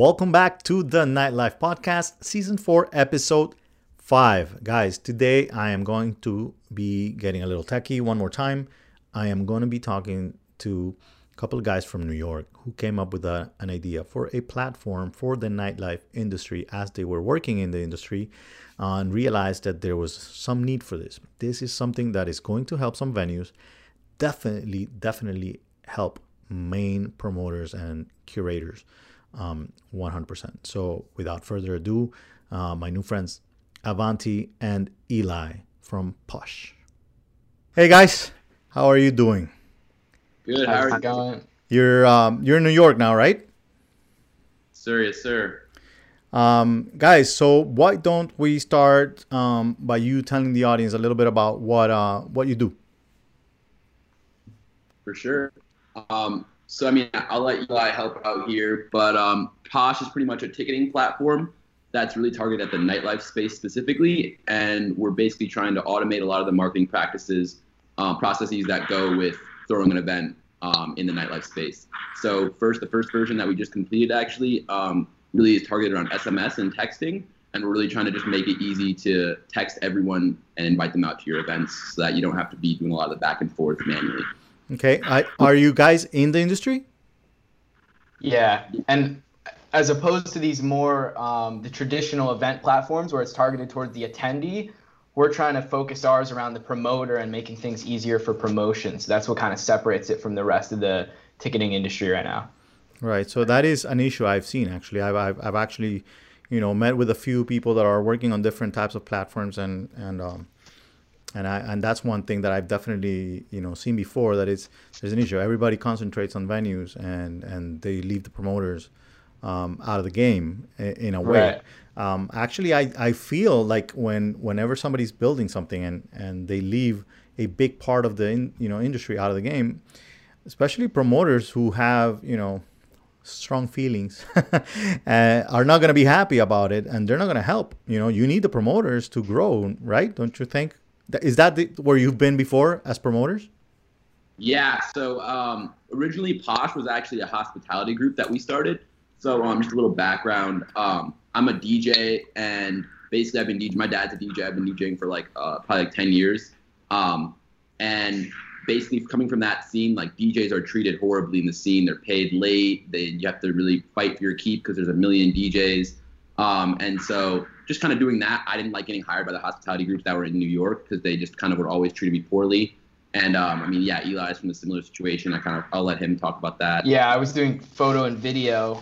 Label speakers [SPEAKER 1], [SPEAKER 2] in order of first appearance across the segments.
[SPEAKER 1] Welcome back to the Nightlife Podcast, Season 4, Episode 5. Guys, today I am going to be getting a little techie one more time. I am going to be talking to a couple of guys from New York who came up with a, an idea for a platform for the nightlife industry as they were working in the industry uh, and realized that there was some need for this. This is something that is going to help some venues, definitely, definitely help main promoters and curators um, 100%. So, without further ado, uh, my new friends Avante and Eli from Posh. Hey guys, how are you doing?
[SPEAKER 2] Good. How are you going?
[SPEAKER 1] You're um, you're in New York now, right?
[SPEAKER 2] Sir, yes, sir.
[SPEAKER 1] Um, guys, so why don't we start um, by you telling the audience a little bit about what uh, what you do?
[SPEAKER 2] For sure. Um, so I mean, I'll let Eli help out here, but um, Posh is pretty much a ticketing platform that's really targeted at the nightlife space specifically, and we're basically trying to automate a lot of the marketing practices, uh, processes that go with throwing an event um, in the nightlife space. So first, the first version that we just completed actually um, really is targeted around SMS and texting, and we're really trying to just make it easy to text everyone and invite them out to your events so that you don't have to be doing a lot of the back and forth manually.
[SPEAKER 1] Okay, I, are you guys in the industry?
[SPEAKER 3] Yeah, and as opposed to these more um, the traditional event platforms where it's targeted towards the attendee, we're trying to focus ours around the promoter and making things easier for promotions. So that's what kind of separates it from the rest of the ticketing industry right now.
[SPEAKER 1] Right. So that is an issue I've seen actually. I've, I've, I've actually, you know, met with a few people that are working on different types of platforms and and um, and I and that's one thing that I've definitely you know seen before that it's there's an issue. Everybody concentrates on venues and and they leave the promoters um, out of the game in a way. Right. Um, actually, I, I feel like when whenever somebody's building something and, and they leave a big part of the in, you know industry out of the game, especially promoters who have you know strong feelings uh, are not going to be happy about it and they're not going to help. You know, you need the promoters to grow, right? Don't you think? Is that the, where you've been before as promoters?
[SPEAKER 2] Yeah. So um, originally, Posh was actually a hospitality group that we started. So um, just a little background. Um, I'm a DJ, and basically I've been DJ. My dad's a DJ. I've been DJing for like uh, probably like 10 years. Um, and basically coming from that scene, like DJs are treated horribly in the scene. They're paid late. They you have to really fight for your keep because there's a million DJs. Um, and so just kind of doing that, I didn't like getting hired by the hospitality groups that were in New York because they just kind of would always treat me poorly. And um, I mean, yeah, Eli is from a similar situation. I kind of I'll let him talk about that.
[SPEAKER 3] Yeah, I was doing photo and video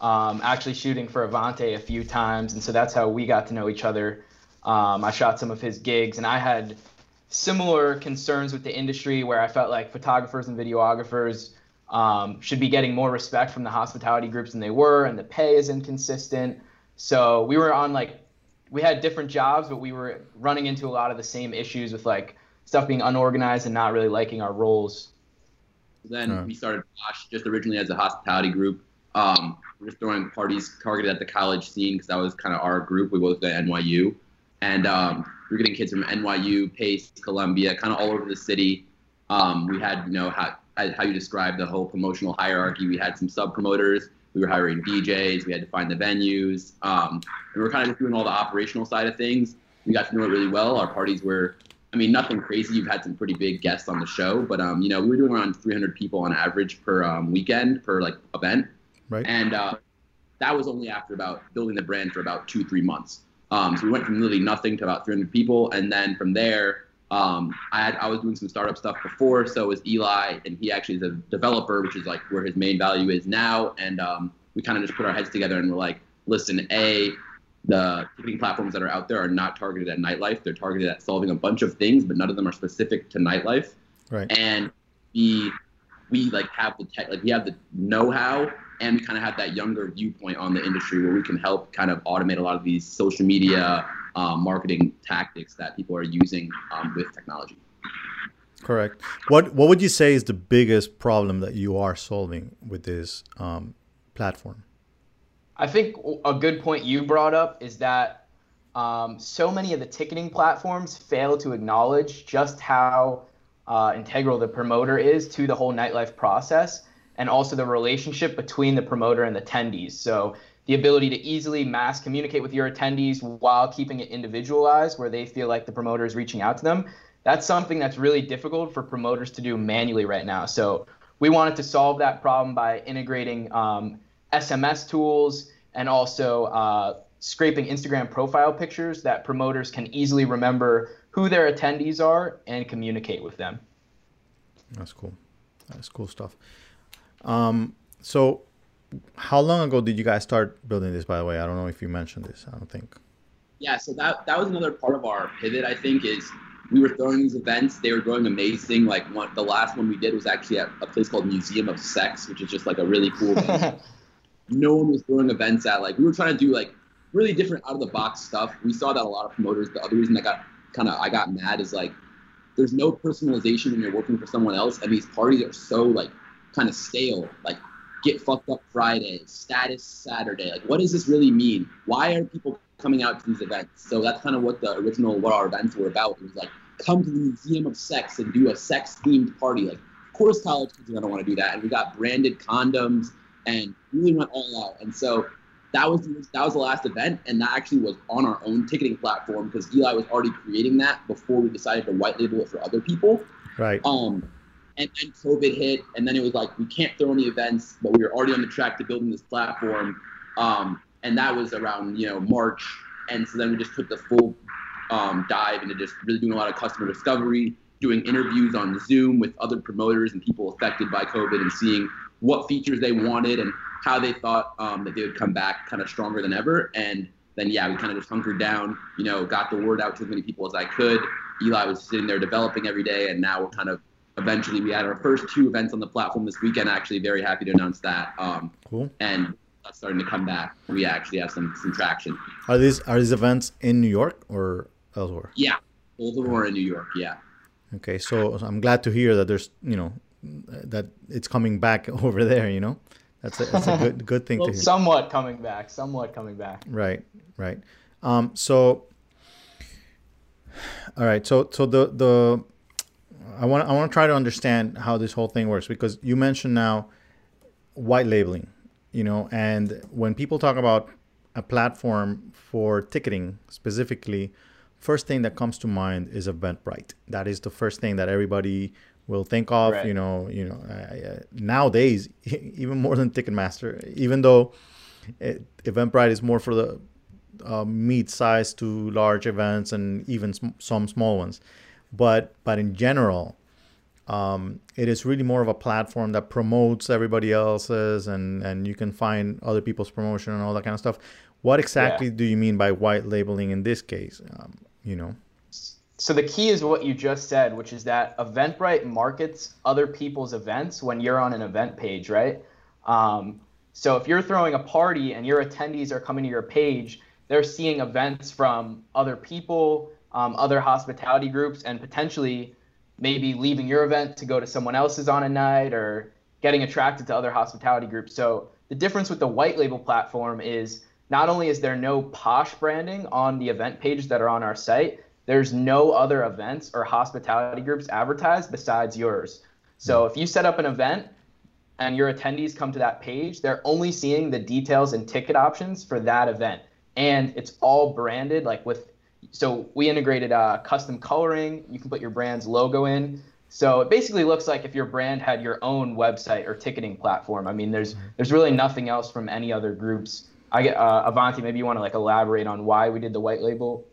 [SPEAKER 3] um, actually shooting for Avante a few times, and so that's how we got to know each other. Um, I shot some of his gigs, and I had similar concerns with the industry where I felt like photographers and videographers um, should be getting more respect from the hospitality groups than they were, and the pay is inconsistent. So we were on like we had different jobs, but we were running into a lot of the same issues with like stuff being unorganized and not really liking our roles.
[SPEAKER 2] Then we started Posh just originally as a hospitality group. Um, we're just throwing parties targeted at the college scene because that was kind of our group. We both at NYU, and um, we are getting kids from NYU, Pace, Columbia, kind of all over the city. Um, we had, you know, how, how you describe the whole promotional hierarchy. We had some sub promoters. We were hiring DJs. We had to find the venues. Um, we were kind of just doing all the operational side of things. We got to know it really well. Our parties were, I mean, nothing crazy. You've had some pretty big guests on the show, but um, you know, we were doing around 300 people on average per um, weekend per like event.
[SPEAKER 1] Right.
[SPEAKER 2] And uh, that was only after about building the brand for about two, three months. Um, so we went from literally nothing to about 300 people. And then from there, um, I, had, I was doing some startup stuff before. So was Eli, and he actually is a developer, which is like where his main value is now. And um, we kind of just put our heads together and we're like, listen, A, the ticketing platforms that are out there are not targeted at nightlife. They're targeted at solving a bunch of things, but none of them are specific to nightlife.
[SPEAKER 1] Right.
[SPEAKER 2] And B, we like have the tech, like we have the know-how and we kind of have that younger viewpoint on the industry where we can help kind of automate a lot of these social media um, marketing tactics that people are using um, with technology.
[SPEAKER 1] Correct. What What would you say is the biggest problem that you are solving with this um, platform?
[SPEAKER 3] I think a good point you brought up is that um, so many of the ticketing platforms fail to acknowledge just how uh, integral the promoter is to the whole nightlife process and also the relationship between the promoter and the attendees. So the ability to easily mass communicate with your attendees while keeping it individualized, where they feel like the promoter is reaching out to them. That's something that's really difficult for promoters to do manually right now. So we wanted to solve that problem by integrating um, SMS tools and also uh, scraping Instagram profile pictures that promoters can easily remember who their attendees are and communicate with them.
[SPEAKER 1] That's cool. That's cool stuff. Um, so, how long ago did you guys start building this? By the way, I don't know if you mentioned this. I don't think.
[SPEAKER 2] Yeah, so that that was another part of our pivot. I think is we were throwing these events. They were going amazing. Like one, the last one we did was actually at a place called Museum of Sex, which is just like a really cool. no one was throwing events at. Like we were trying to do like really different out of the box stuff. We saw that a lot of promoters. The other reason that got kind of I got mad is like there's no personalization when you're working for someone else, and these parties are so like kind of stale. Like get fucked up Friday, status Saturday. Like what does this really mean? Why are people coming out to these events? So that's kind of what the original what our events were about. It was like come to the Museum of Sex and do a sex themed party. Like of course college kids are gonna want to do that, and we got branded condoms and really went all out. And so that was the, that was the last event, and that actually was on our own ticketing platform because Eli was already creating that before we decided to white label it for other people.
[SPEAKER 1] Right.
[SPEAKER 2] Um, and then COVID hit, and then it was like we can't throw any events, but we were already on the track to building this platform. Um, and that was around you know March, and so then we just took the full um, dive into just really doing a lot of customer discovery, doing interviews on Zoom with other promoters and people affected by COVID, and seeing what features they wanted and how they thought um, that they would come back kind of stronger than ever. And then, yeah, we kind of just hunkered down, you know, got the word out to as many people as I could. Eli was sitting there developing every day, and now we're kind of eventually we had our first two events on the platform this weekend. Actually, very happy to announce that. Um,
[SPEAKER 1] cool.
[SPEAKER 2] And that's starting to come back. We actually have some some traction.
[SPEAKER 1] Are these are these events in New York or elsewhere?
[SPEAKER 2] Yeah, both of them are in New York. Yeah.
[SPEAKER 1] Okay, so I'm glad to hear that there's you know that it's coming back over there. You know. That's a, that's a good good thing
[SPEAKER 3] well,
[SPEAKER 1] to hear.
[SPEAKER 3] Somewhat coming back. Somewhat coming back.
[SPEAKER 1] Right. Right. Um, so. All right. So so the the I want I want to try to understand how this whole thing works because you mentioned now white labeling, you know, and when people talk about a platform for ticketing specifically, first thing that comes to mind is Eventbrite. That is the first thing that everybody will think of. Right. You know, you know, uh, nowadays even more than Ticketmaster, even though it, Eventbrite is more for the uh, mid-sized to large events and even sm- some small ones, but but in general, um, it is really more of a platform that promotes everybody else's and and you can find other people's promotion and all that kind of stuff. What exactly yeah. do you mean by white labeling in this case? Um, you know
[SPEAKER 3] so the key is what you just said, which is that Eventbrite markets other people's events when you're on an event page, right? Um, so if you're throwing a party and your attendees are coming to your page, they're seeing events from other people, um, other hospitality groups, and potentially maybe leaving your event to go to someone else's on a night or getting attracted to other hospitality groups. So the difference with the white label platform is not only is there no posh branding on the event pages that are on our site, there's no other events or hospitality groups advertised besides yours. So if you set up an event and your attendees come to that page, they're only seeing the details and ticket options for that event. And it's all branded like with so we integrated uh, custom coloring. You can put your brand's logo in. So it basically looks like if your brand had your own website or ticketing platform. I mean, there's there's really nothing else from any other groups. I get uh, Avante. Maybe you want to like elaborate on why we did the white label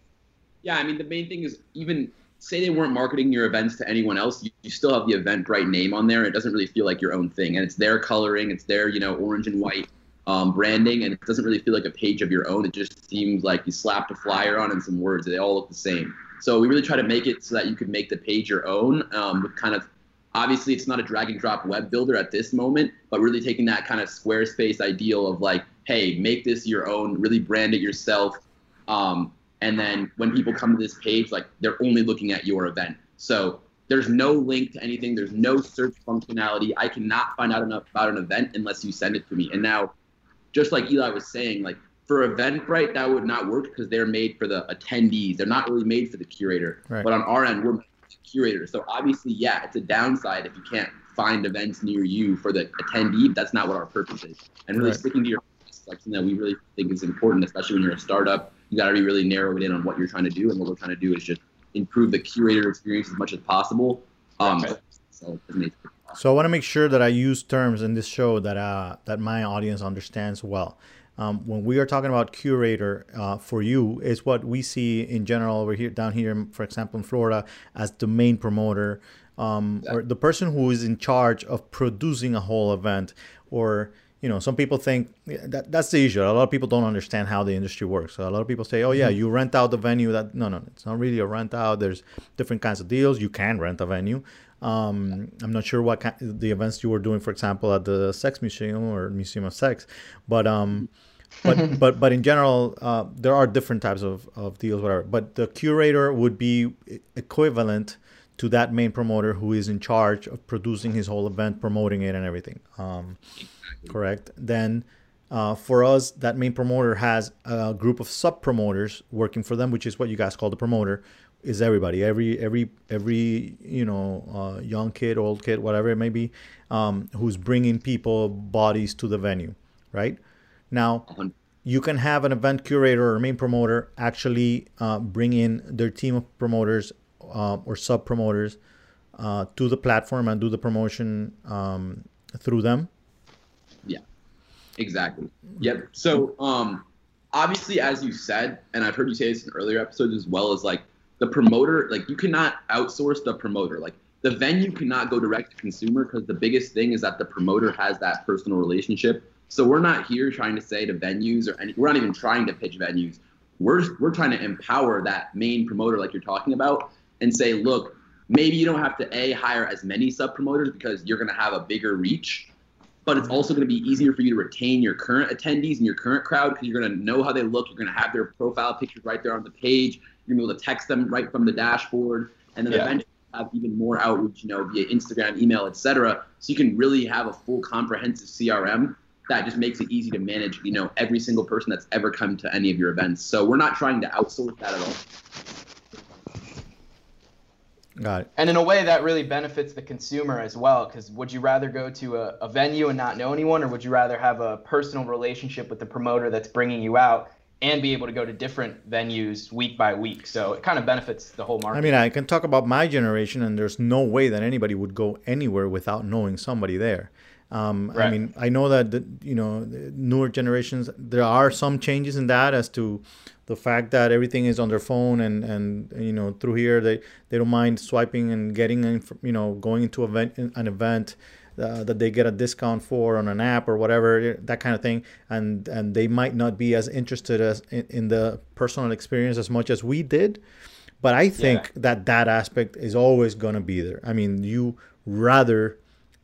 [SPEAKER 2] yeah, I mean, the main thing is even say they weren't marketing your events to anyone else, you, you still have the Eventbrite name on there. It doesn't really feel like your own thing, and it's their coloring, it's their you know orange and white um, branding, and it doesn't really feel like a page of your own. It just seems like you slapped a flyer on and some words. They all look the same. So we really try to make it so that you could make the page your own um, with kind of obviously it's not a drag and drop web builder at this moment, but really taking that kind of Squarespace ideal of like, hey, make this your own, really brand it yourself. Um, and then when people come to this page, like they're only looking at your event. So there's no link to anything. There's no search functionality. I cannot find out enough about an event unless you send it to me. And now, just like Eli was saying, like for Eventbrite, that would not work because they're made for the attendees. They're not really made for the curator. Right. But on our end, we're curators. So obviously, yeah, it's a downside if you can't find events near you for the attendee. That's not what our purpose is. And really right. sticking to your like something that we really think is important, especially when you're a startup. You got to be really narrowed in on what you're trying to do, and what we're trying to do is just improve the curator experience as much as possible. Um,
[SPEAKER 1] so, so I want to make sure that I use terms in this show that uh, that my audience understands well. Um, when we are talking about curator uh, for you, is what we see in general over here, down here, for example, in Florida, as the main promoter um, yeah. or the person who is in charge of producing a whole event, or you know, some people think that that's the issue. A lot of people don't understand how the industry works. So a lot of people say, "Oh yeah, mm-hmm. you rent out the venue." That no, no, it's not really a rent out. There's different kinds of deals. You can rent a venue. Um, I'm not sure what kind, the events you were doing, for example, at the Sex Museum or Museum of Sex, but um, but but but in general, uh, there are different types of, of deals, whatever. But the curator would be equivalent to that main promoter who is in charge of producing his whole event, promoting it, and everything. Um, correct. Then. Uh, for us, that main promoter has a group of sub promoters working for them, which is what you guys call the promoter, is everybody. Every every every you know uh, young kid old kid whatever it may be um, who's bringing people bodies to the venue right? Now you can have an event curator or main promoter actually uh, bring in their team of promoters uh, or sub promoters uh, to the platform and do the promotion um, through them.
[SPEAKER 2] Yeah. Exactly. Yep. So um obviously as you said and i've heard you say this in earlier episodes as well as like the promoter, like you cannot outsource the promoter. Like the venue cannot go direct to consumer because the biggest thing is that the promoter has that personal relationship. So we're not here trying to say to venues or any, we're not even trying to pitch venues. We're we're trying to empower that main promoter like you're talking about and say, look, maybe you don't have to a hire as many sub promoters because you're going to have a bigger reach, but it's also going to be easier for you to retain your current attendees and your current crowd because you're going to know how they look. You're going to have their profile pictures right there on the page. You're be able to text them right from the dashboard, and then yeah. eventually have even more outreach, you know, via Instagram, email, etc. So you can really have a full comprehensive CRM that just makes it easy to manage, you know, every single person that's ever come to any of your events. So we're not trying to outsource that at all.
[SPEAKER 1] Got it.
[SPEAKER 3] And in a way, that really benefits the consumer as well. Because would you rather go to a, a venue and not know anyone, or would you rather have a personal relationship with the promoter that's bringing you out and be able to go to different venues week by week. So it kind of benefits the whole market.
[SPEAKER 1] I mean, I can talk about my generation, and there's no way that anybody would go anywhere without knowing somebody there. Um, right. I mean, I know that the, you know newer generations. There are some changes in that as to the fact that everything is on their phone and and you know through here they they don't mind swiping and getting and you know going into event an event uh, that they get a discount for on an app or whatever that kind of thing. And and they might not be as interested as in, in the personal experience as much as we did. But i think yeah. that that aspect is always going to be there. I mean you rather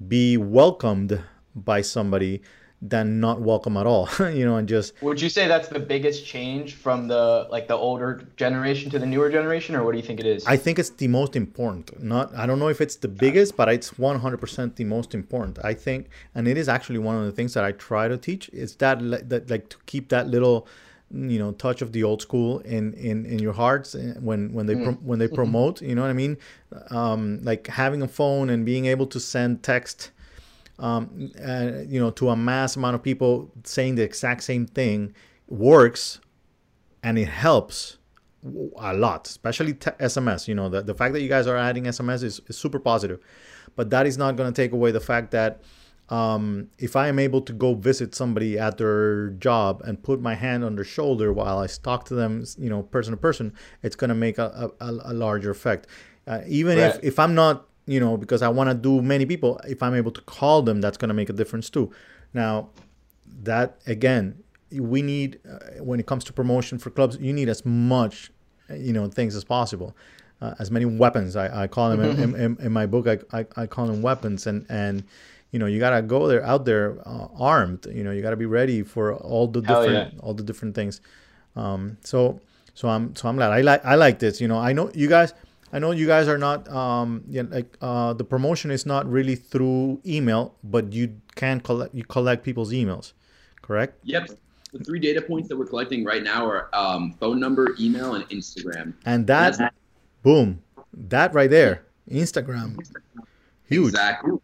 [SPEAKER 1] be welcomed by somebody than not welcome at all you know and just
[SPEAKER 3] would you say that's the biggest change from the like the older generation to the newer generation or what do you think it is?
[SPEAKER 1] I think it's the most important. Not i don't know if it's the biggest but it's 100% the most important i think. And it is actually one of the things that i try to teach is that that like to keep that little you know touch of the old school in in in your hearts eh, when when they mm. when they promote you know what i mean? Um like having a phone and being able to send text um, uh, you know, to a mass amount of people saying the exact same thing works and it helps a lot, especially t- SMS. You know, the, the fact that you guys are adding SMS is, is super positive, but that is not going to take away the fact that um, if I am able to go visit somebody at their job and put my hand on their shoulder while I talk to them, you know, person to person, it's going to make a, a, a larger effect. Uh, even right. if, if I'm not you know, because I want to do many people, if I'm able to call them, that's going to make a difference too. Now, that again, we need uh, when it comes to promotion for clubs, you need as much, you know, things as possible, uh, as many weapons. I, I call them in, in, in, my book. I, I, I, call them weapons, and and you know, you gotta go there out there uh, armed. You know, you gotta be ready for all the different yeah. all the different things. Um, so so I'm so I'm glad I like I like this. You know, I know you guys I know you guys are not um yeah, like uh the promotion is not really through email, but you can collect you collect people's emails, correct?
[SPEAKER 2] Yep. The three data points that we're collecting right now are um, phone number, email, and Instagram.
[SPEAKER 1] And that, and boom, that right there, Instagram, huge.
[SPEAKER 2] Exactly.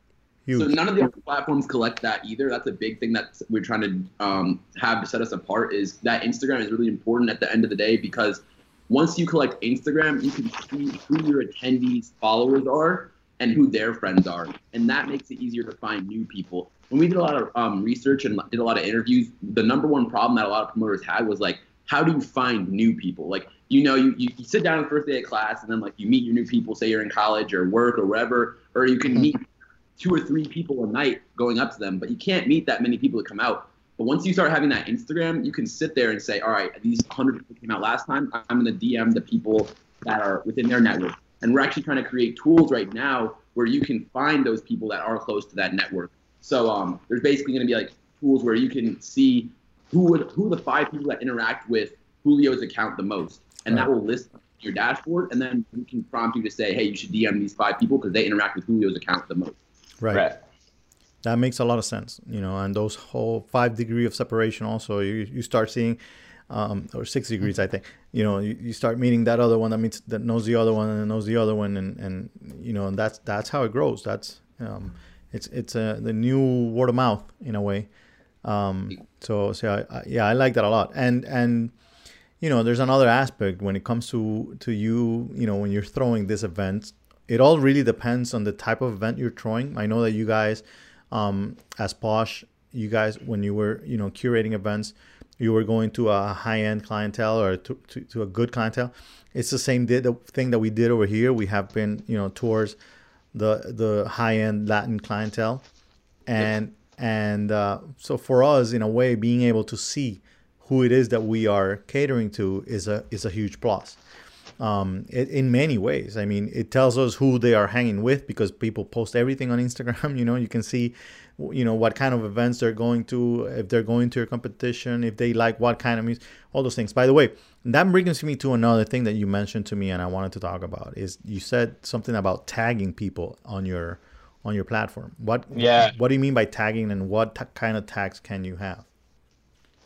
[SPEAKER 2] Huge. So none of the other platforms collect that either. That's a big thing that we're trying to um, have to set us apart. Is that Instagram is really important at the end of the day because once you collect Instagram, you can see who your attendees' followers are and who their friends are, and that makes it easier to find new people. When we did a lot of um, research and did a lot of interviews, the number one problem that a lot of promoters had was like, how do you find new people? Like, you know, you, you, sit down on the first day of class and then like you meet your new people, say you're in college or work or wherever, or you can meet two or three people a night going up to them, but you can't meet that many people to come out. But once you start having that Instagram, you can sit there and say, all right, these 100 people came out last time. I'm going to DM the people that are within their network. And we're actually trying to create tools right now where you can find those people that are close to that network. So um, there's basically going to be like tools where you can see who would who are the five people that interact with Julio's account the most, and right. that will list your dashboard, and then we can prompt you to say, hey, you should DM these five people because they interact with Julio's account the most.
[SPEAKER 1] Right. right. That makes a lot of sense, you know, and those whole five degree of separation also, you, you start seeing, um, or six degrees, I think, you know, you, you start meeting that other one that meets, that knows the other one and knows the other one. And, and, you know, and that's, that's how it grows. That's, um, it's, it's a, the new word of mouth in a way. Um, so, so I, I, yeah, I like that a lot. And, and, you know, there's another aspect when it comes to, to you, you know, when you're throwing this event, it all really depends on the type of event you're throwing. I know that you guys, um, as Posh, you guys, when you were, you know, curating events, you were going to a high-end clientele or to, to, to a good clientele. It's the same did, the thing that we did over here. We have been, you know, towards the the high-end Latin clientele, and and uh, so for us, in a way, being able to see who it is that we are catering to is a is a huge plus um, it, in many ways. I mean, it tells us who they are hanging with because people post everything on Instagram. You know, you can see, you know, what kind of events they're going to, if they're going to your competition, if they like what kind of music, all those things. By the way, that brings me to another thing that you mentioned to me and I wanted to talk about is you said something about tagging people on your on your platform. What yeah. What do you mean by tagging and what t- kind of tags can you have?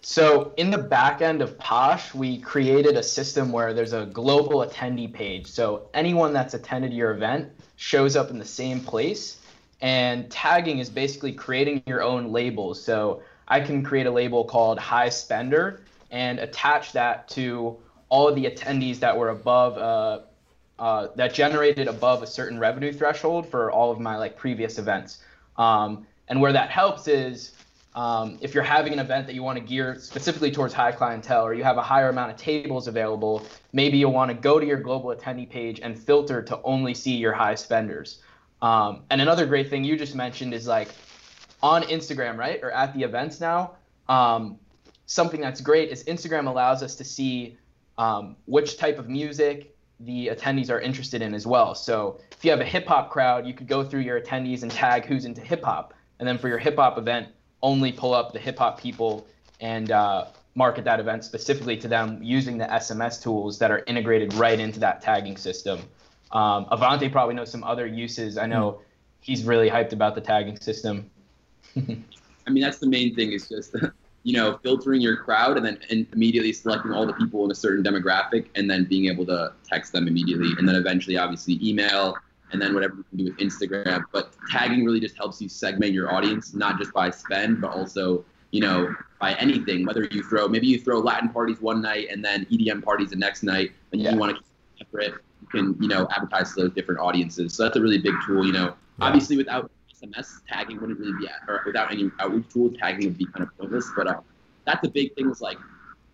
[SPEAKER 3] So in the back end of Posh, we created a system where there's a global attendee page. So anyone that's attended your event shows up in the same place. And tagging is basically creating your own labels. So I can create a label called high spender and attach that to all of the attendees that were above uh, uh, that generated above a certain revenue threshold for all of my like previous events. Um, and where that helps is um, if you're having an event that you want to gear specifically towards high clientele or you have a higher amount of tables available, maybe you'll want to go to your global attendee page and filter to only see your high spenders. Um, and another great thing you just mentioned is like on Instagram, right? Or at the events now. Um, something that's great is Instagram allows us to see um, which type of music the attendees are interested in as well. So if you have a hip hop crowd, you could go through your attendees and tag who's into hip hop. And then for your hip hop event, only pull up the hip hop people and uh, market that event specifically to them using the SMS tools that are integrated right into that tagging system. Um, Avante probably knows some other uses. I know he's really hyped about the tagging system.
[SPEAKER 2] I mean, that's the main thing is just, you know, filtering your crowd and then and immediately selecting all the people in a certain demographic and then being able to text them immediately. And then eventually, obviously, email and then whatever you can do with Instagram. But tagging really just helps you segment your audience, not just by spend, but also, you know, by anything. Whether you throw, maybe you throw Latin parties one night and then EDM parties the next night, and yeah. you want to keep it separate, you can, you know, advertise to those different audiences. So that's a really big tool. You know, yeah. obviously without SMS, tagging wouldn't really be, or without any outreach tools, tagging would be kind of pointless. But uh, that's a big thing. Is like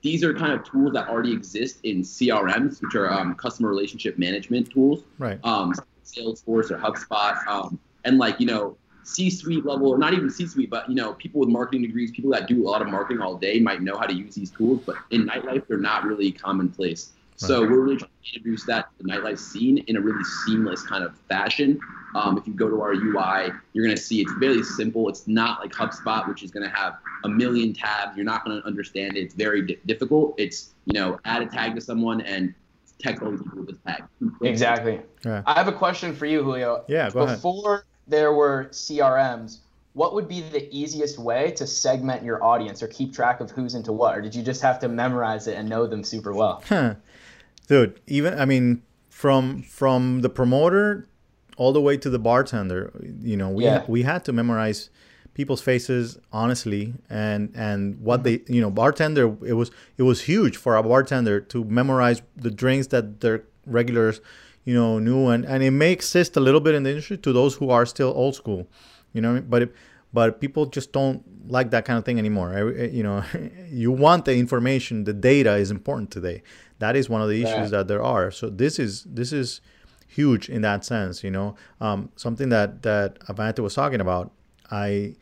[SPEAKER 2] these are kind of tools that already exist in CRMs, which are um, customer relationship management tools.
[SPEAKER 1] Right.
[SPEAKER 2] Um, Salesforce or HubSpot, um, and like you know C-suite level, or not even C-suite, but you know people with marketing degrees, people that do a lot of marketing all day might know how to use these tools, but in nightlife they're not really commonplace. So we're really trying to introduce that to the nightlife scene in a really seamless kind of fashion. Um, if you go to our UI, you're going to see it's very simple. It's not like HubSpot, which is going to have a million tabs. You're not going to understand it. It's very di- difficult. It's you know add a tag to someone and technology with this tag.
[SPEAKER 3] Exactly. Yeah. I have a question for you, Julio.
[SPEAKER 1] Yeah,
[SPEAKER 3] go Before ahead. there were CRMs, what would be the easiest way to segment your audience or keep track of who's into what? Or did you just have to memorize it and know them super well?
[SPEAKER 1] Huh. Dude, even I mean from from the promoter all the way to the bartender. You know, we
[SPEAKER 3] Yeah.
[SPEAKER 1] we had to memorize people's faces honestly and and what they you know bartender it was it was huge for a bartender to memorize the drinks that their regulars you know knew. And and it may exist a little bit in the industry to those who are still old school you know but it, but people just don't like that kind of thing anymore. Every- you know you want the information the data is important today. That is one of the issues
[SPEAKER 3] Yeah.
[SPEAKER 1] that there are. So this is this is huge in that sense you know. Um, something that that Avante was talking about i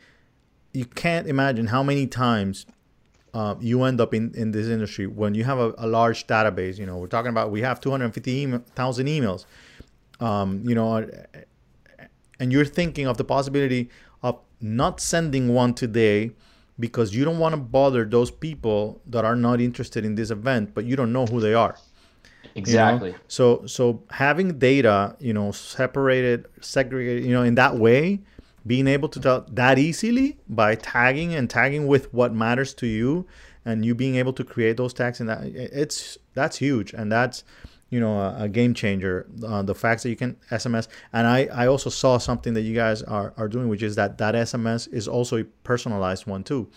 [SPEAKER 1] you can't imagine how many times uh, you end up in, in this industry when you have a, a large database you know we're talking about we have 250,000 emails um, you know and you're thinking of the possibility of not sending one today because you don't want to bother those people that are not interested in this event but you don't know who they are you know?
[SPEAKER 3] Exactly.
[SPEAKER 1] So so having data, you know, separated, segregated, you know, in that way, being able to tell that easily by tagging and tagging with what matters to you, and you being able to create those tags and that it's that's huge, and that's you know a, a game changer. Uh, the fact that you can SMS, and I I also saw something that you guys are are doing, which is that that SMS is also a personalized one too.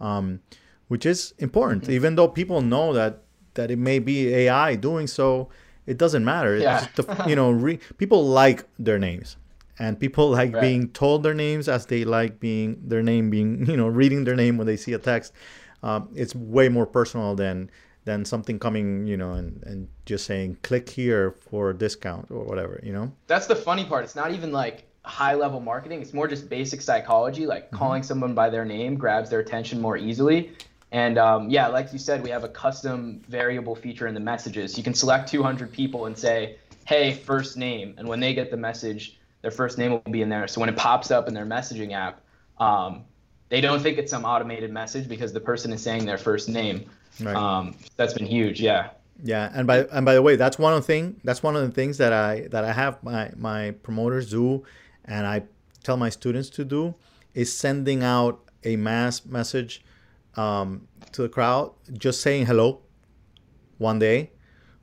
[SPEAKER 1] Um, which is important, even though people know that that it may be AI doing so. It doesn't matter. It's
[SPEAKER 3] Yeah.
[SPEAKER 1] just the, you know, re, people like their names, and people like
[SPEAKER 3] Right.
[SPEAKER 1] being told their names as they like being their name being you know reading their name when they see a text. Um, it's way more personal than than something coming you know and, and just saying click here for a discount or whatever you know.
[SPEAKER 3] That's the funny part. It's not even like high level marketing. It's more just basic psychology. Like
[SPEAKER 1] Mm-hmm.
[SPEAKER 3] calling someone by their name grabs their attention more easily. And um, yeah, like you said, we have a custom variable feature in the messages. You can select 200 people and say, "Hey, first name," and when they get the message, their first name will be in there. So when it pops up in their messaging app, um, they don't think it's some automated message because the person is saying their first name.
[SPEAKER 1] Right.
[SPEAKER 3] Um, that's been huge. Yeah.
[SPEAKER 1] Yeah, and by and by the way, that's one of the thing. That's one of the things that I that I have my my promoters do, and I tell my students to do is sending out a mass message um, to the crowd, just saying hello, one day,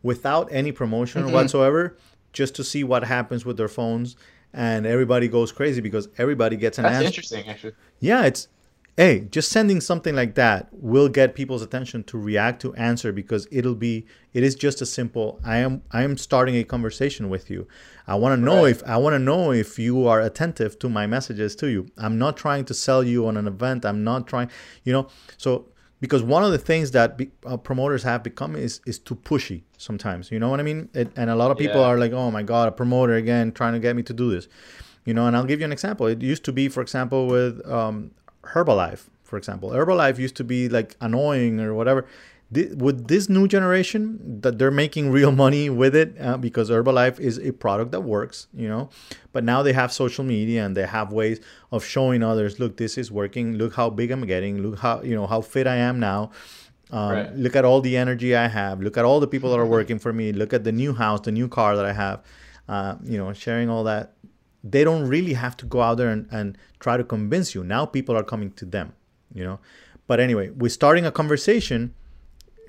[SPEAKER 1] without any promotion
[SPEAKER 3] Mhm.
[SPEAKER 1] whatsoever, just to see what happens with their phones, and everybody goes crazy because everybody gets an
[SPEAKER 3] That's
[SPEAKER 1] answer.
[SPEAKER 3] interesting, actually.
[SPEAKER 1] Yeah, it's hey, just sending something like that will get people's attention to react to answer because it'll be it is just a simple I am I am starting a conversation with you. I want to know
[SPEAKER 3] Right.
[SPEAKER 1] if I want to know if you are attentive to my messages to you. I'm not trying to sell you on an event. I'm not trying, you know. So because one of the things that be, uh, promoters have become is is too pushy sometimes. You know what I mean? It, and a lot of people
[SPEAKER 3] Yeah.
[SPEAKER 1] are like, "Oh my god, a promoter again trying to get me to do this." You know, and I'll give you an example. It used to be, for example, with um, Herbalife, for example. Herbalife used to be like annoying or whatever. With this new generation, that they're making real money with it uh, because Herbalife is a product that works, you know. But now they have social media and they have ways of showing others, look, this is working. Look how big I'm getting. Look how you know how fit I am now. Um,
[SPEAKER 3] Right.
[SPEAKER 1] Look at all the energy I have. Look at all the people that are working for me. Look at the new house, the new car that I have. Uh, you know, sharing all that they don't really have to go out there and, and try to convince you. Now people are coming to them, you know. But anyway, we're starting a conversation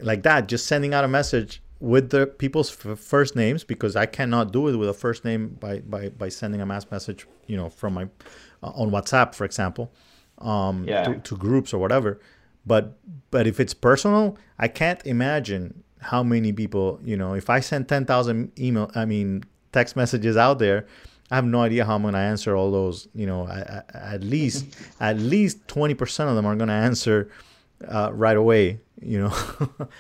[SPEAKER 1] like that, just sending out a message with the people's f- first names because I cannot do it with a first name by by, by sending a mass message, you know, from my uh, on WhatsApp, for example, um,
[SPEAKER 3] Yeah.
[SPEAKER 1] to, to groups or whatever. But but if it's personal, I can't imagine how many people, you know, if I send ten thousand email, I mean text messages out there, I have no idea how I'm gonna answer all those. You know, I, I, at least at least twenty percent of them are gonna answer uh, right away. You know.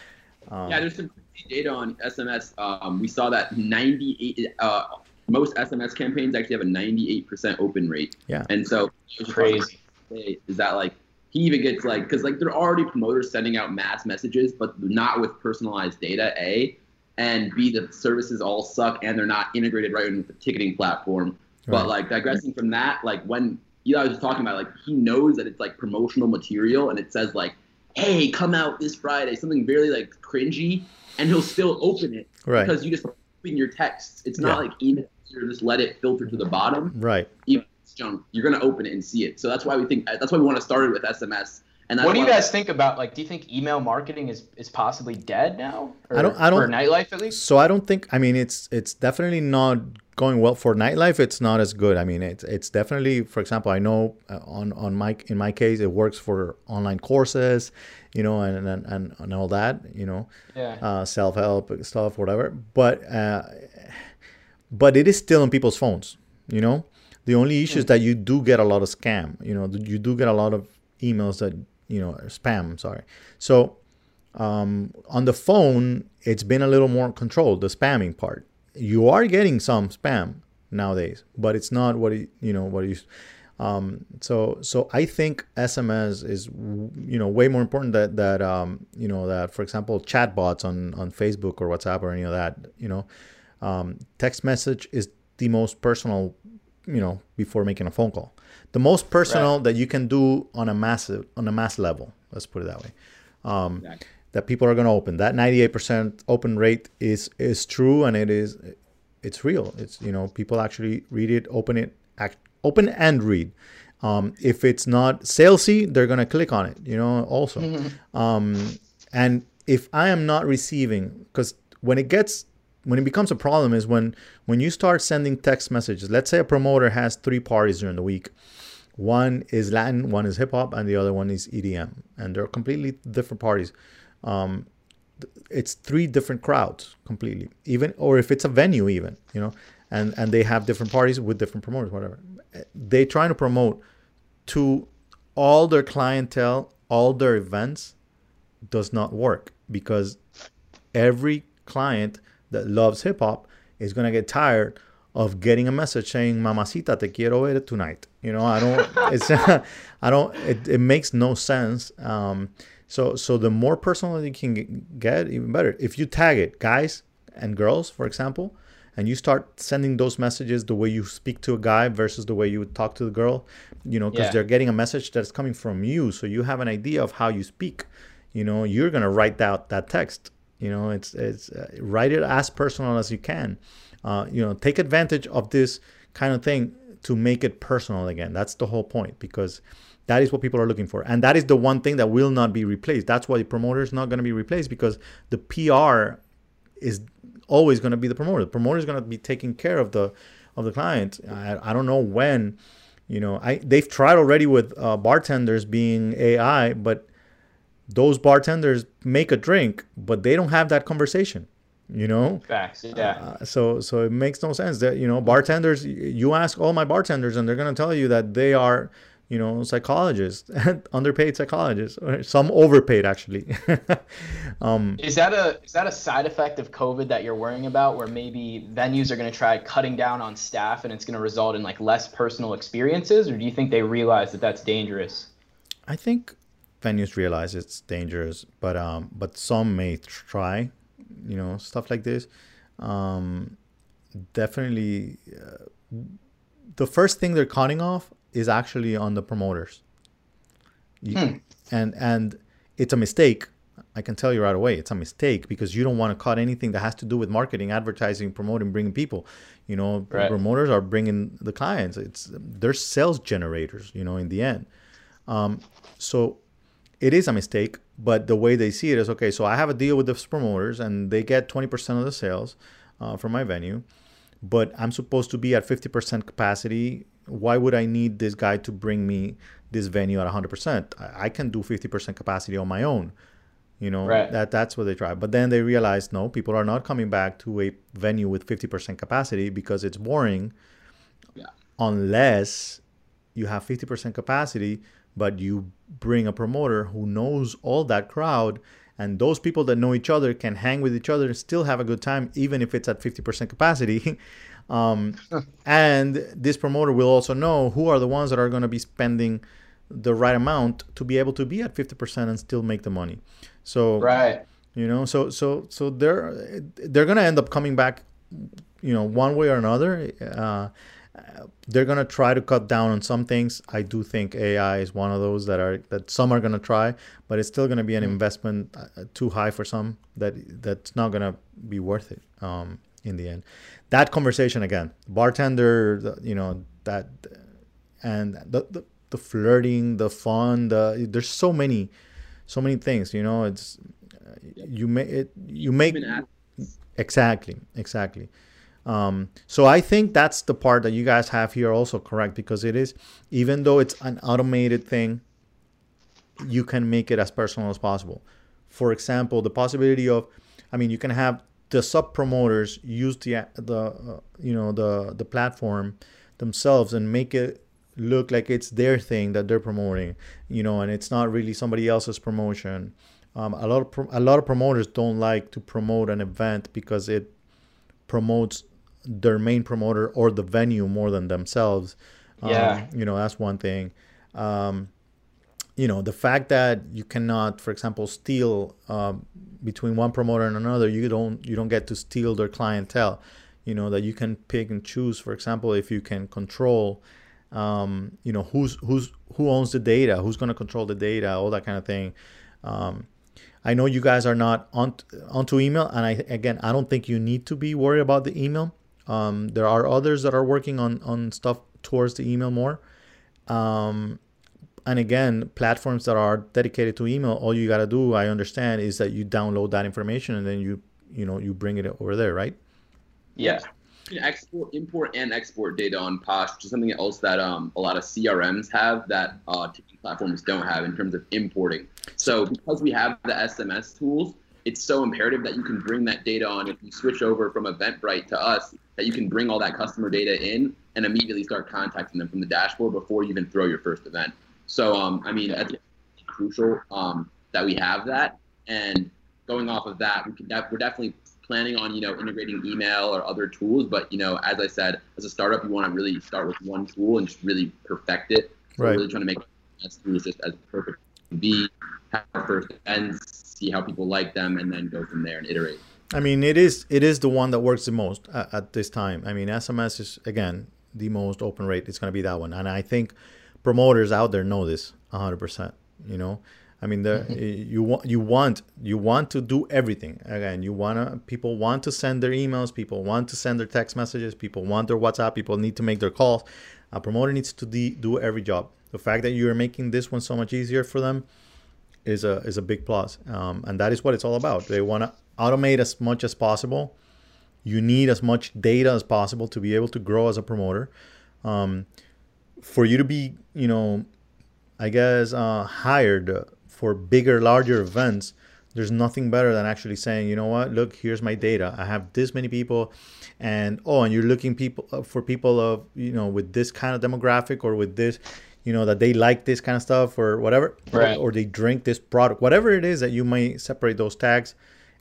[SPEAKER 1] Um,
[SPEAKER 2] yeah, there's some data on SMS. Um, we saw that 98, uh, most SMS campaigns actually have a 98% open rate.
[SPEAKER 1] Yeah.
[SPEAKER 2] And so
[SPEAKER 3] Crazy.
[SPEAKER 2] is that like he even gets like because like they're already promoters sending out mass messages, but not with personalized data. A and B the services all suck and they're not integrated right in with the ticketing platform.
[SPEAKER 1] Right.
[SPEAKER 2] But like digressing from that, like when Eli was talking about, like he knows that it's like promotional material and it says like, "Hey, come out this Friday," something very like cringy, and he'll still open it
[SPEAKER 1] Right.
[SPEAKER 2] because you just open your texts. It's not
[SPEAKER 1] Yeah.
[SPEAKER 2] like email. You just let it filter to the bottom
[SPEAKER 1] right.
[SPEAKER 2] even if it's junk, you're gonna open it and see it. So that's why we think that's why we want to start it with SMS. And
[SPEAKER 3] What do you
[SPEAKER 2] why-
[SPEAKER 3] guys think about like? Do you think email marketing is is possibly dead now? Or,
[SPEAKER 1] I don't- I don't-
[SPEAKER 3] For nightlife at least.
[SPEAKER 1] So I don't think. I mean, it's it's definitely not going well for nightlife. It's not as good. I mean, it's it's definitely, for example, I know uh, on on my in my case, it works for online courses, you know, and and and, and all that, you know,
[SPEAKER 3] yeah,
[SPEAKER 1] uh, self help stuff, whatever. But uh, but it is still on people's phones, you know. The only issue is hmm. that you do get a lot of scam. You know, you do get a lot of emails that you know spam. Sorry. So um, on the phone, it's been a little more controlled. The spamming part, you are getting some spam nowadays, but it's not what it, you know what you. Um, so so I think SMS is you know way more important that that um, you know that for example chatbots on on Facebook or WhatsApp or any of that you know um, text message is the most personal you know before making a phone call the most personal right. that you can do on a massive on a mass level let's put it that way um, exactly. that people are going to open that 98% open rate is is true and it is it's real it's you know people actually read it open it act, open and read um, if it's not salesy they're going to click on it you know also mm-hmm. um, and if i am not receiving because when it gets when it becomes a problem is when when you start sending text messages. Let's say a promoter has three parties during the week. One is Latin, one is hip hop, and the other one is EDM, and they're completely different parties. Um, it's three different crowds completely, even or if it's a venue, even you know, and and they have different parties with different promoters, whatever. They trying to promote to all their clientele, all their events, does not work because every client that loves hip hop is gonna get tired of getting a message saying "Mamacita, te quiero ver tonight." You know, I don't. it's I don't. It, it makes no sense. Um, so so the more personal you can get, even better. If you tag it, guys and girls, for example, and you start sending those messages the way you speak to a guy versus the way you would talk to the girl, you know, because yeah. they're getting a message that's coming from you, so you have an idea of how you speak. You know, you're gonna write out that text you know, it's it's uh, write it as personal as you can. Uh, you know, take advantage of this kind of thing to make it personal again. That's the whole point because that is what people are looking for, and that is the one thing that will not be replaced. That's why the promoter is not going to be replaced because the PR is always going to be the promoter. The promoter is going to be taking care of the of the client. I, I don't know when. You know, I they've tried already with uh, bartenders being AI, but those bartenders make a drink, but they don't have that conversation. You know,
[SPEAKER 3] facts. Yeah.
[SPEAKER 1] Uh, so so it makes no sense that you know bartenders. You ask all my bartenders, and they're gonna tell you that they are you know psychologists underpaid psychologists or some overpaid actually
[SPEAKER 3] um, is that a is that a side effect of covid that you're worrying about where maybe venues are going to try cutting down on staff and it's going to result in like less personal experiences or do you think they realize that that's dangerous
[SPEAKER 1] i think venues realize it's dangerous, but um, but some may try, you know, stuff like this. Um, definitely, uh, the first thing they're cutting off is actually on the promoters. You, hmm. And and it's a mistake. I can tell you right away, it's a mistake because you don't want to cut anything that has to do with marketing, advertising, promoting, bringing people. You know, right. promoters are bringing the clients. It's they're sales generators. You know, in the end. Um, so it is a mistake, but the way they see it is okay. So I have a deal with the promoters, and they get 20% of the sales uh, from my venue, but I'm supposed to be at 50% capacity. Why would I need this guy to bring me this venue at 100%? I, I can do 50% capacity on my own. You know right. that that's what they try, but then they realize no, people are not coming back to a venue with 50% capacity because it's boring. Yeah. Unless you have 50% capacity but you bring a promoter who knows all that crowd and those people that know each other can hang with each other and still have a good time even if it's at 50% capacity. Um, and this promoter will also know who are the ones that are going to be spending the right amount to be able to be at 50% and still make the money. So
[SPEAKER 3] right.
[SPEAKER 1] you know so so so they're they're going to end up coming back you know one way or another uh, they're gonna try to cut down on some things. I do think AI is one of those that are that some are gonna try, but it's still gonna be an mm. investment uh, too high for some that that's not gonna be worth it um, in the end. That conversation again, bartender, the, you know that, and the, the the flirting, the fun, the there's so many, so many things. You know, it's you make it you make exactly exactly Um, so I think that's the part that you guys have here also correct because it is, even though it's an automated thing, you can make it as personal as possible. For example, the possibility of, I mean, you can have the sub promoters use the the uh, you know the the platform themselves and make it look like it's their thing that they're promoting, you know, and it's not really somebody else's promotion. Um, a lot of a lot of promoters don't like to promote an event because it promotes their main promoter or the venue more than themselves.
[SPEAKER 3] Yeah.
[SPEAKER 1] Um, you know, that's one thing. Um, you know, the fact that you cannot, for example, steal um, between one promoter and another, you don't you don't get to steal their clientele. You know that you can pick and choose. For example, if you can control, um, you know, who's who's who owns the data, who's going to control the data, all that kind of thing. Um, I know you guys are not on onto email, and I again, I don't think you need to be worried about the email. Um, there are others that are working on on stuff towards the email more. Um, and again, platforms that are dedicated to email, all you gotta do, I understand, is that you download that information and then you you know you bring it over there, right?
[SPEAKER 3] Yeah.
[SPEAKER 2] You can export, import, and export data on Posh, which is something else that um, a lot of CRMs have that uh, ticketing platforms don't have in terms of importing. So because we have the SMS tools, it's so imperative that you can bring that data on. If you switch over from Eventbrite to us, that you can bring all that customer data in and immediately start contacting them from the dashboard before you even throw your first event. So, um, I mean, that's crucial um, that we have that. And going off of that, we can def- we're definitely planning on you know integrating email or other tools. But you know, as I said, as a startup, you want to really start with one tool and just really perfect it. So
[SPEAKER 1] right.
[SPEAKER 2] Really trying to make that tool just as perfect as be. Have our first events, see how people like them, and then go from there and iterate.
[SPEAKER 1] I mean, it is it is the one that works the most at, at this time. I mean, SMS is again the most open rate. It's going to be that one, and I think promoters out there know this 100%. You know, I mean, the you want you want you want to do everything. Again, you wanna people want to send their emails, people want to send their text messages, people want their WhatsApp, people need to make their calls. A promoter needs to de- do every job. The fact that you are making this one so much easier for them is a is a big plus, um, and that is what it's all about. They want to automate as much as possible. You need as much data as possible to be able to grow as a promoter. Um, for you to be, you know, I guess uh, hired for bigger, larger events, there's nothing better than actually saying, you know what, look, here's my data. I have this many people, and oh, and you're looking people uh, for people of, you know, with this kind of demographic or with this, you know, that they like this kind of stuff or whatever,
[SPEAKER 3] right.
[SPEAKER 1] or, or they drink this product, whatever it is that you may separate those tags.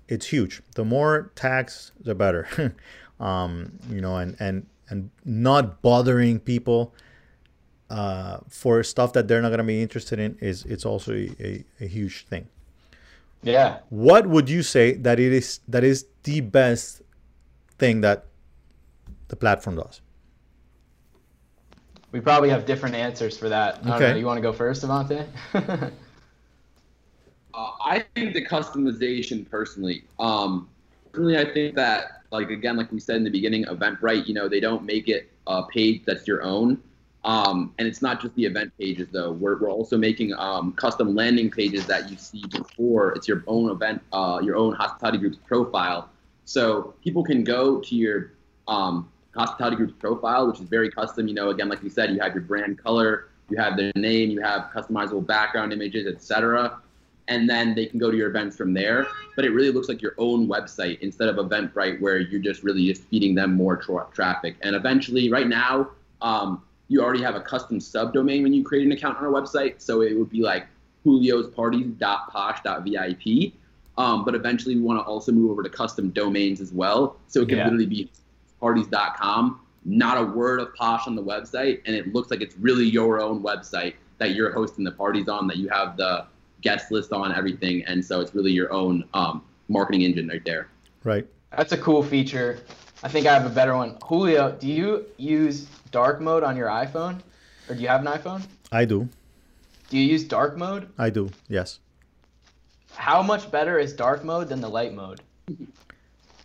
[SPEAKER 1] It's huge. The more tags, the better. um, you know, and and and not bothering people uh, for stuff that they're not going to be interested in is it's also a, a, a, huge thing.
[SPEAKER 3] Yeah.
[SPEAKER 1] What would you say that it is that is the best thing that the platform does?
[SPEAKER 3] We probably have different answers for that. okay. You want to go first, Avante?
[SPEAKER 2] uh, I think the customization personally. Um, personally, I think that like again, like we said in the beginning, Eventbrite, you know, they don't make it a page that's your own um, and it's not just the event pages though. We're, we're also making um, custom landing pages that you see before it's your own event, uh, your own hospitality group's profile. So people can go to your um, hospitality group's profile, which is very custom. You know, again, like you said, you have your brand color, you have their name, you have customizable background images, etc. And then they can go to your events from there. But it really looks like your own website instead of Eventbrite, where you're just really just feeding them more tra- traffic. And eventually, right now, um, you already have a custom subdomain when you create an account on our website. So it would be like juliosparties.posh.vip. Um, but eventually we want to also move over to custom domains as well. So it can yeah. literally be parties.com, not a word of posh on the website. And it looks like it's really your own website that you're hosting the parties on, that you have the guest list on, everything. And so it's really your own um, marketing engine right there.
[SPEAKER 1] Right.
[SPEAKER 3] That's a cool feature. I think I have a better one. Julio, do you use dark mode on your iPhone? Or do you have an iPhone?
[SPEAKER 1] I do.
[SPEAKER 3] Do you use dark mode?
[SPEAKER 1] I do, yes.
[SPEAKER 3] How much better is dark mode than the light mode?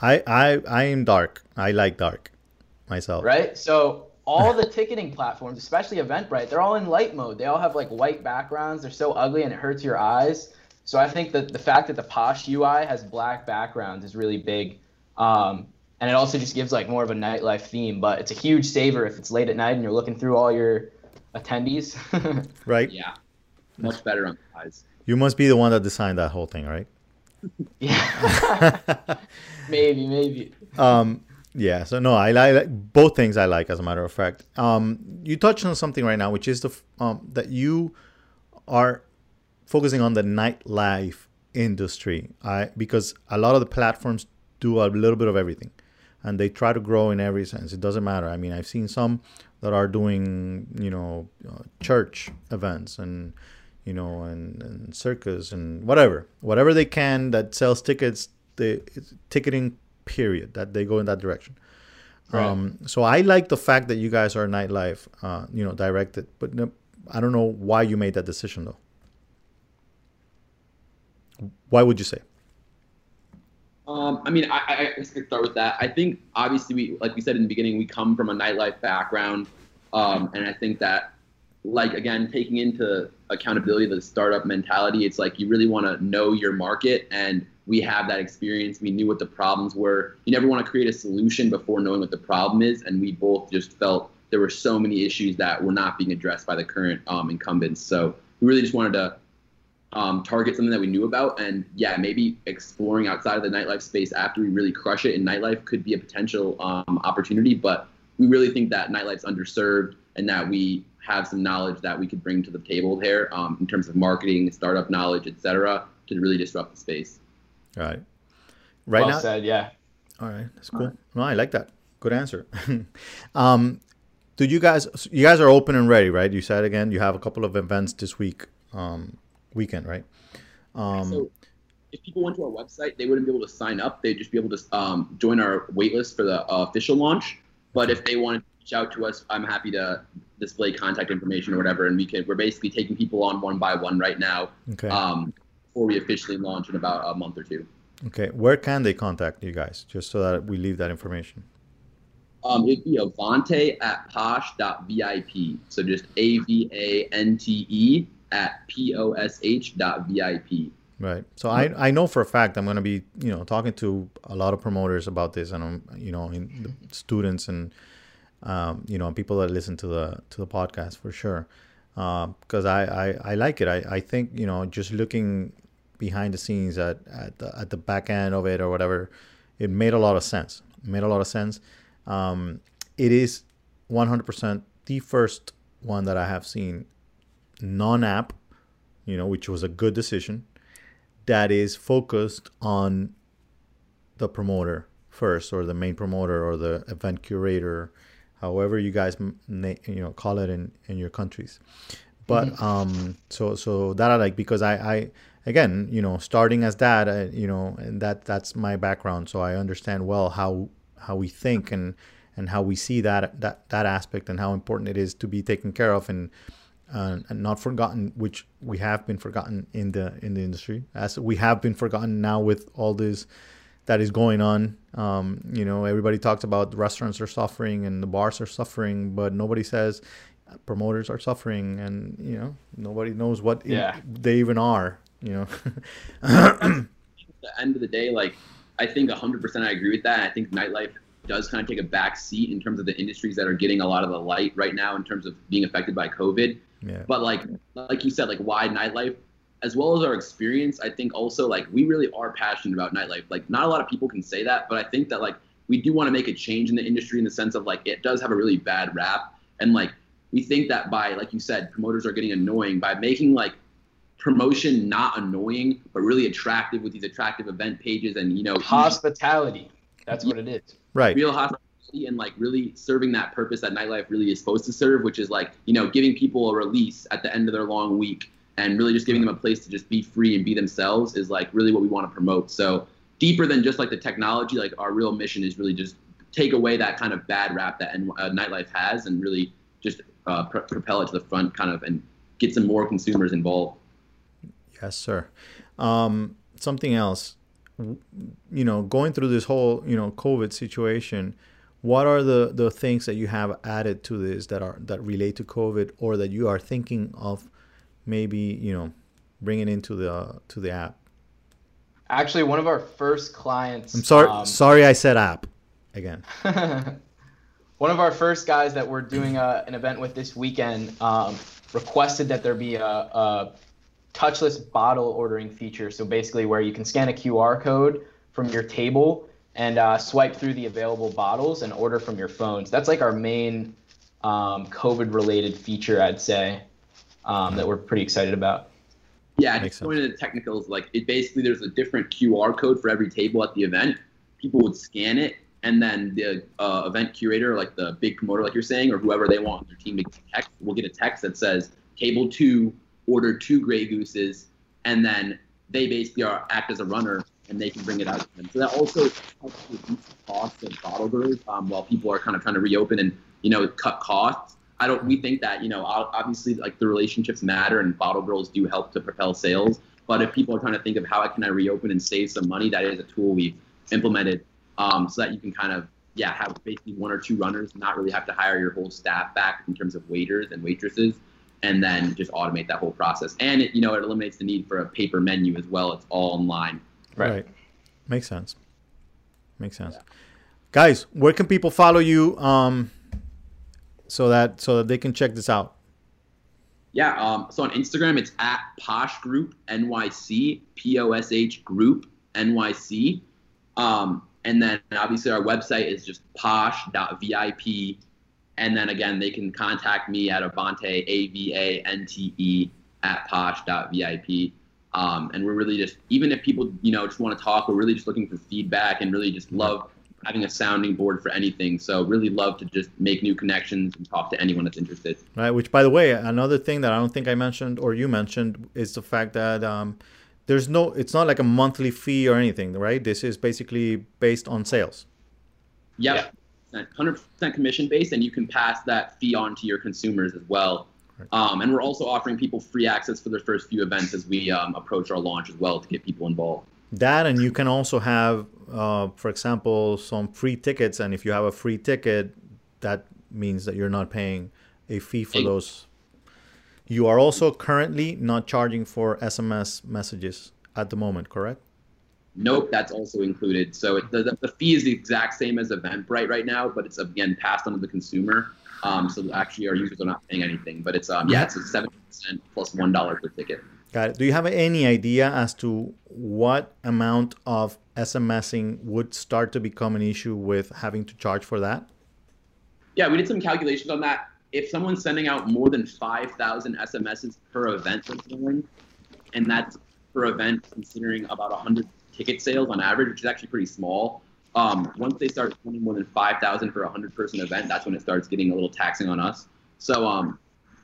[SPEAKER 1] I I I am dark. I like dark myself.
[SPEAKER 3] Right? So all the ticketing platforms, especially Eventbrite, they're all in light mode. They all have like white backgrounds. They're so ugly and it hurts your eyes. So I think that the fact that the Posh UI has black backgrounds is really big. Um, and it also just gives like more of a nightlife theme. But it's a huge saver if it's late at night and you're looking through all your attendees.
[SPEAKER 1] right.
[SPEAKER 2] Yeah. Much better on the eyes.
[SPEAKER 1] You must be the one that designed that whole thing, right?
[SPEAKER 3] Yeah. maybe, maybe.
[SPEAKER 1] Um, yeah. So no, I like both things. I like, as a matter of fact. Um, you touched on something right now, which is the um that you are focusing on the nightlife industry. I because a lot of the platforms do a little bit of everything, and they try to grow in every sense. It doesn't matter. I mean, I've seen some that are doing you know uh, church events and you know and, and circus and whatever whatever they can that sells tickets the ticketing period that they go in that direction right. um, so i like the fact that you guys are nightlife uh, you know directed but no, i don't know why you made that decision though why would you say
[SPEAKER 2] um, I mean, I, I, I could start with that. I think obviously we, like we said in the beginning, we come from a nightlife background, um, and I think that, like again, taking into accountability the startup mentality, it's like you really want to know your market, and we have that experience. We knew what the problems were. You never want to create a solution before knowing what the problem is, and we both just felt there were so many issues that were not being addressed by the current um, incumbents. So we really just wanted to um, target something that we knew about. And yeah, maybe exploring outside of the nightlife space after we really crush it in nightlife could be a potential um, opportunity. But we really think that nightlife's underserved and that we have some knowledge that we could bring to the table here um, in terms of marketing, startup knowledge, etc., to really disrupt the space.
[SPEAKER 1] All right. Right
[SPEAKER 3] well
[SPEAKER 1] now.
[SPEAKER 3] said. Yeah.
[SPEAKER 1] All right. That's cool. Right. No, I like that. Good answer. um, do you guys? You guys are open and ready, right? You said again. You have a couple of events this week. Um, weekend, right?
[SPEAKER 2] Um, so if people went to our website, they wouldn't be able to sign up. They'd just be able to um, join our waitlist for the uh, official launch. But if they wanted to reach out to us, I'm happy to display contact information or whatever, and we can. We're basically taking people on one by one right now.
[SPEAKER 1] Okay.
[SPEAKER 2] Um, before we officially launch in about a month or two.
[SPEAKER 1] Okay. Where can they contact you guys? Just so that we leave that information.
[SPEAKER 2] Um, it'd be avante at posh.vip. So just A V A N T E at P O S H dot VIP.
[SPEAKER 1] Right. So I, I know for a fact I'm going to be you know talking to a lot of promoters about this and I'm you know in the students and um, you know people that listen to the to the podcast for sure because uh, I, I I like it. I, I think you know just looking behind the scenes at at the, at the back end of it or whatever, it made a lot of sense. It made a lot of sense. Um, it is 100% the first one that I have seen non-app, you know, which was a good decision, that is focused on the promoter first, or the main promoter, or the event curator, however you guys you know call it in in your countries. But mm-hmm. um, so so that I like because I I again you know starting as that uh, you know and that that's my background, so I understand well how how we think and and how we see that that that aspect and how important it is to be taken care of and uh, and not forgotten, which we have been forgotten in the in the industry, as we have been forgotten now with all this that is going on. Um, you know, everybody talks about restaurants are suffering and the bars are suffering, but nobody says promoters are suffering, and you know, nobody knows what
[SPEAKER 3] yeah.
[SPEAKER 1] they even are. You know,
[SPEAKER 2] at the end of the day, like I think 100% I agree with that. I think nightlife does kind of take a back seat in terms of the industries that are getting a lot of the light right now in terms of being affected by COVID.
[SPEAKER 1] Yeah.
[SPEAKER 2] But like like you said, like why nightlife, as well as our experience, I think also like we really are passionate about nightlife. Like not a lot of people can say that, but I think that like we do want to make a change in the industry in the sense of like it does have a really bad rap. And like we think that by like you said, promoters are getting annoying by making like promotion not annoying but really attractive with these attractive event pages and you know
[SPEAKER 3] hospitality. That's what it is.
[SPEAKER 1] Right.
[SPEAKER 2] Real hospitality and like really serving that purpose that nightlife really is supposed to serve, which is like, you know, giving people a release at the end of their long week and really just giving them a place to just be free and be themselves is like really what we want to promote. So deeper than just like the technology, like our real mission is really just take away that kind of bad rap that uh, nightlife has and really just uh, pr- propel it to the front kind of and get some more consumers involved.
[SPEAKER 1] Yes, sir. Um, something else, you know, going through this whole, you know, COVID situation, what are the the things that you have added to this that are that relate to covid or that you are thinking of maybe you know bring it into the to the app
[SPEAKER 3] actually one of our first clients
[SPEAKER 1] i'm sorry um, sorry i said app again?
[SPEAKER 3] One of our first guys that we're doing a, uh, an event with this weekend um, requested that there be a, a touchless bottle ordering feature. So basically, where you can scan a QR code from your table and uh, swipe through the available bottles and order from your phones. That's like our main um, COVID-related feature, I'd say, um, that we're pretty excited about.
[SPEAKER 2] Yeah, just going into the technicals, like it basically there's a different QR code for every table at the event. People would scan it, and then the uh, event curator, like the big promoter, like you're saying, or whoever they want their team to text, will get a text that says table two order two Grey Gooses, and then they basically are act as a runner and they can bring it out to them. So that also helps reduce the cost of bottle growers um, while people are kind of trying to reopen and you know cut costs. I don't. We think that you know obviously like the relationships matter and bottle girls do help to propel sales. But if people are trying to think of how can I reopen and save some money, that is a tool we've implemented um, so that you can kind of yeah have basically one or two runners, not really have to hire your whole staff back in terms of waiters and waitresses, and then just automate that whole process. And it, you know it eliminates the need for a paper menu as well. It's all online.
[SPEAKER 1] Right. right. Makes sense. Makes sense. Yeah. Guys, where can people follow you? Um, so that so that they can check this out.
[SPEAKER 2] Yeah, um, so on Instagram it's at Posh Group NYC, P O S H Group NYC. Um, and then obviously our website is just posh.vip. And then again, they can contact me at Avante, A V A N T E, at posh.vip. Um, and we're really just, even if people, you know, just want to talk, we're really just looking for feedback and really just love having a sounding board for anything. So really love to just make new connections and talk to anyone that's interested.
[SPEAKER 1] Right. Which, by the way, another thing that I don't think I mentioned or you mentioned is the fact that um, there's no. It's not like a monthly fee or anything, right? This is basically based on sales.
[SPEAKER 2] Yep. Yeah. 100% commission based, and you can pass that fee on to your consumers as well. Um, and we're also offering people free access for their first few events as we um, approach our launch as well to get people involved.
[SPEAKER 1] That, and you can also have uh, for example, some free tickets, and if you have a free ticket, that means that you're not paying a fee for those. You are also currently not charging for SMS messages at the moment, correct?
[SPEAKER 2] Nope, that's also included. So it, the, the fee is the exact same as Eventbrite right now, but it's again passed on to the consumer. Um, so actually, our users are not paying anything. But it's um, yeah, it's a seven percent plus one dollar per ticket.
[SPEAKER 1] Got it. Do you have any idea as to what amount of SMSing would start to become an issue with having to charge for that?
[SPEAKER 2] Yeah, we did some calculations on that. If someone's sending out more than 5,000 SMSs per event and that's per event considering about 100 ticket sales on average, which is actually pretty small. Um, once they start spending more than 5,000 for a 100 person event, that's when it starts getting a little taxing on us. So um,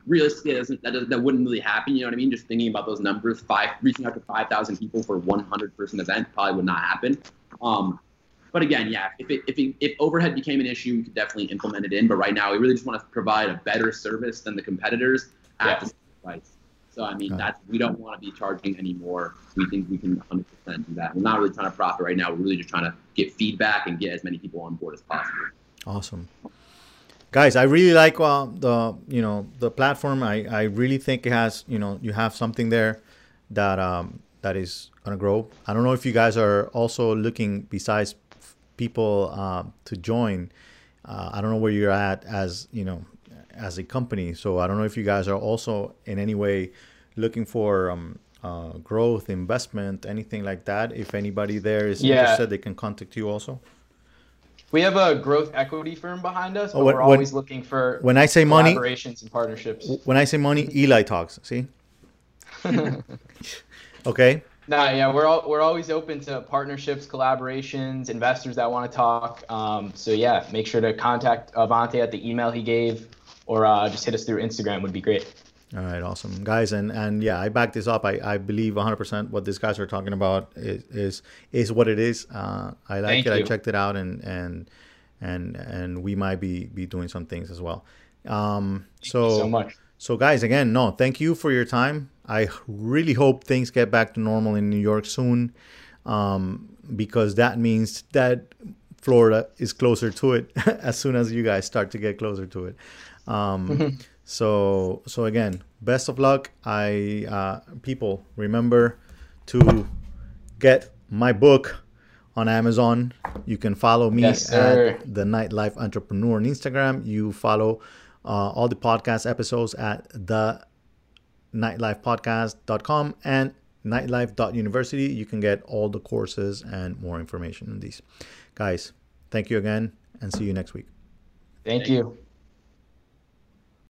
[SPEAKER 2] realistically, that, doesn't, that, doesn't, that wouldn't really happen. You know what I mean? Just thinking about those numbers, five reaching out to 5,000 people for 100 person event probably would not happen. Um, but again, yeah, if it, if it, if overhead became an issue, we could definitely implement it in. But right now, we really just want to provide a better service than the competitors at yeah. the same price. So I mean, that's we don't want to be charging anymore. We think we can 100% do that. We're not really trying to profit right now. We're really just trying to get feedback and get as many people on board as possible.
[SPEAKER 1] Awesome guys i really like uh, the you know the platform. I i really think it has you know you have something there that um that is gonna grow. I don't know if you guys are also looking besides people uh, to join. Uh, i don't know where you're at as you know as a company. So i don't know if you guys are also in any way looking for um, uh, growth investment anything like that. If anybody there is yeah. interested they can contact you also
[SPEAKER 3] we have a growth equity firm behind us, but oh, when, we're always when, looking for
[SPEAKER 1] when I say money
[SPEAKER 3] collaborations and partnerships.
[SPEAKER 1] When I say money, Eli talks. See. okay.
[SPEAKER 3] Nah, yeah, we're all, we're always open to partnerships, collaborations, investors that want to talk. Um, so yeah, make sure to contact Avante at the email he gave, or uh, just hit us through Instagram would be great.
[SPEAKER 1] All right, awesome, guys, and and yeah, I back this up. I, I believe 100% what these guys are talking about is is, is what it is. Uh, I like Thank it. You. I checked it out, and and and and we might be be doing some things as well. Um, so
[SPEAKER 3] so much.
[SPEAKER 1] So guys, again, no, thank you for your time. I really hope things get back to normal in New York soon, um, because that means that Florida is closer to it as soon as you guys start to get closer to it. Um, So so again, best of luck. I uh, people remember to get my book on Amazon. You can follow me
[SPEAKER 3] Yes,
[SPEAKER 1] at the Nightlife Entrepreneur on Instagram. You follow uh, all the podcast episodes at the nightlifepodcast.com and nightlife.university. You can get all the courses and more information on these. Guys, thank you again and see you next week.
[SPEAKER 3] Thank you.